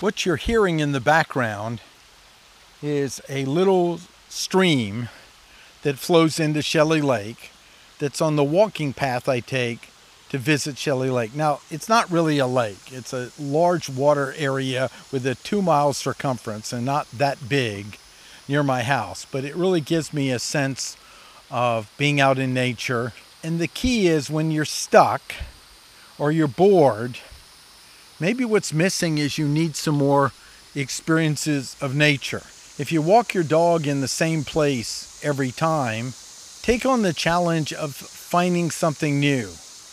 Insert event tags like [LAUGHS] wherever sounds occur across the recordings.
What you're hearing in the background is a little stream that flows into Shelley Lake that's on the walking path I take to visit Shelley Lake. Now, it's not really a lake. It's a large water area with a 2 mile circumference and not that big near my house, but it really gives me a sense of being out in nature. And the key is when you're stuck or you're bored, maybe what's missing is you need some more experiences of nature. If you walk your dog in the same place every time, take on the challenge of finding something new.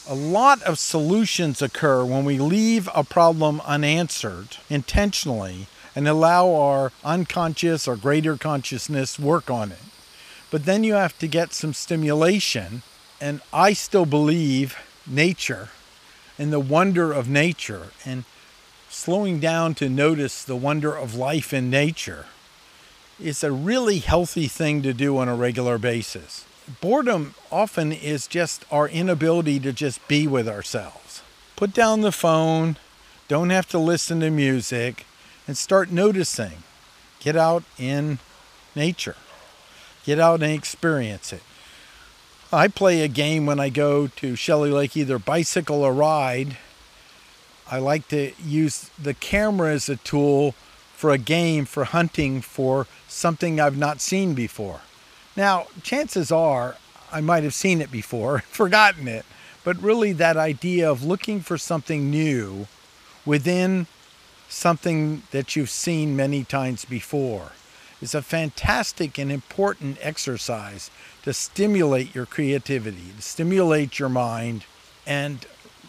A lot of solutions occur when we leave a problem unanswered intentionally and allow our unconscious or greater consciousness work on it. But then you have to get some stimulation, and I still believe nature and the wonder of nature and slowing down to notice the wonder of life in nature is a really healthy thing to do on a regular basis boredom often is just our inability to just be with ourselves. Put down the phone, don't have to listen to music, and start noticing. Get out in nature, get out and experience it. I play a game when I go to Shelley Lake, either bicycle or ride. I like to use the camera as a tool for a game for hunting for something I've not seen before. Now, chances are I might have seen it before, [LAUGHS] forgotten it, but really that idea of looking for something new within something that you've seen many times before is a fantastic and important exercise to stimulate your creativity, to stimulate your mind, and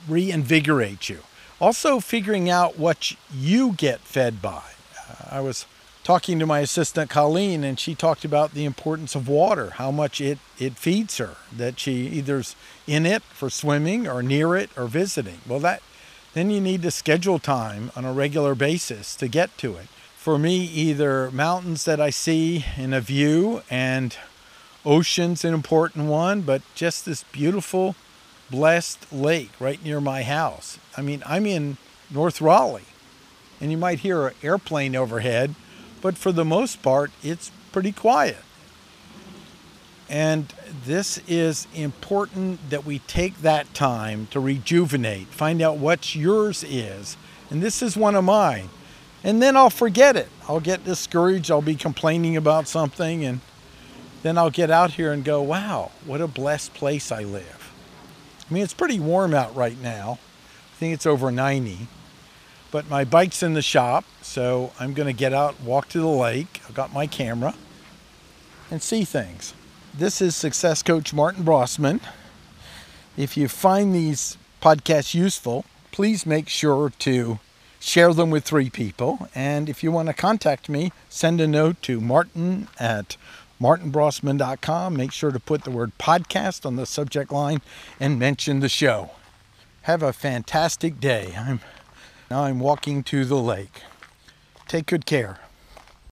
reinvigorate you. Also, figuring out what you get fed by. Uh, I was talking to my assistant Colleen, and she talked about the importance of water, how much it, it feeds her, that she either's in it for swimming or near it or visiting. Well, that then you need to schedule time on a regular basis to get to it. For me, either mountains that I see in a view and ocean's an important one, but just this beautiful, blessed lake right near my house. I mean, I'm in North Raleigh, and you might hear an airplane overhead but for the most part, it's pretty quiet. And this is important that we take that time to rejuvenate, find out what yours is. And this is one of mine. And then I'll forget it. I'll get discouraged. I'll be complaining about something. And then I'll get out here and go, wow, what a blessed place I live. I mean, it's pretty warm out right now. I think it's over 90. But my bike's in the shop, so I'm going to get out, walk to the lake. I've got my camera and see things. This is Success Coach Martin Brossman. If you find these podcasts useful, please make sure to share them with three people. And if you want to contact me, send a note to martin at martinbrossman.com. Make sure to put the word podcast on the subject line and mention the show. Have a fantastic day. I'm now I'm walking to the lake. Take good care.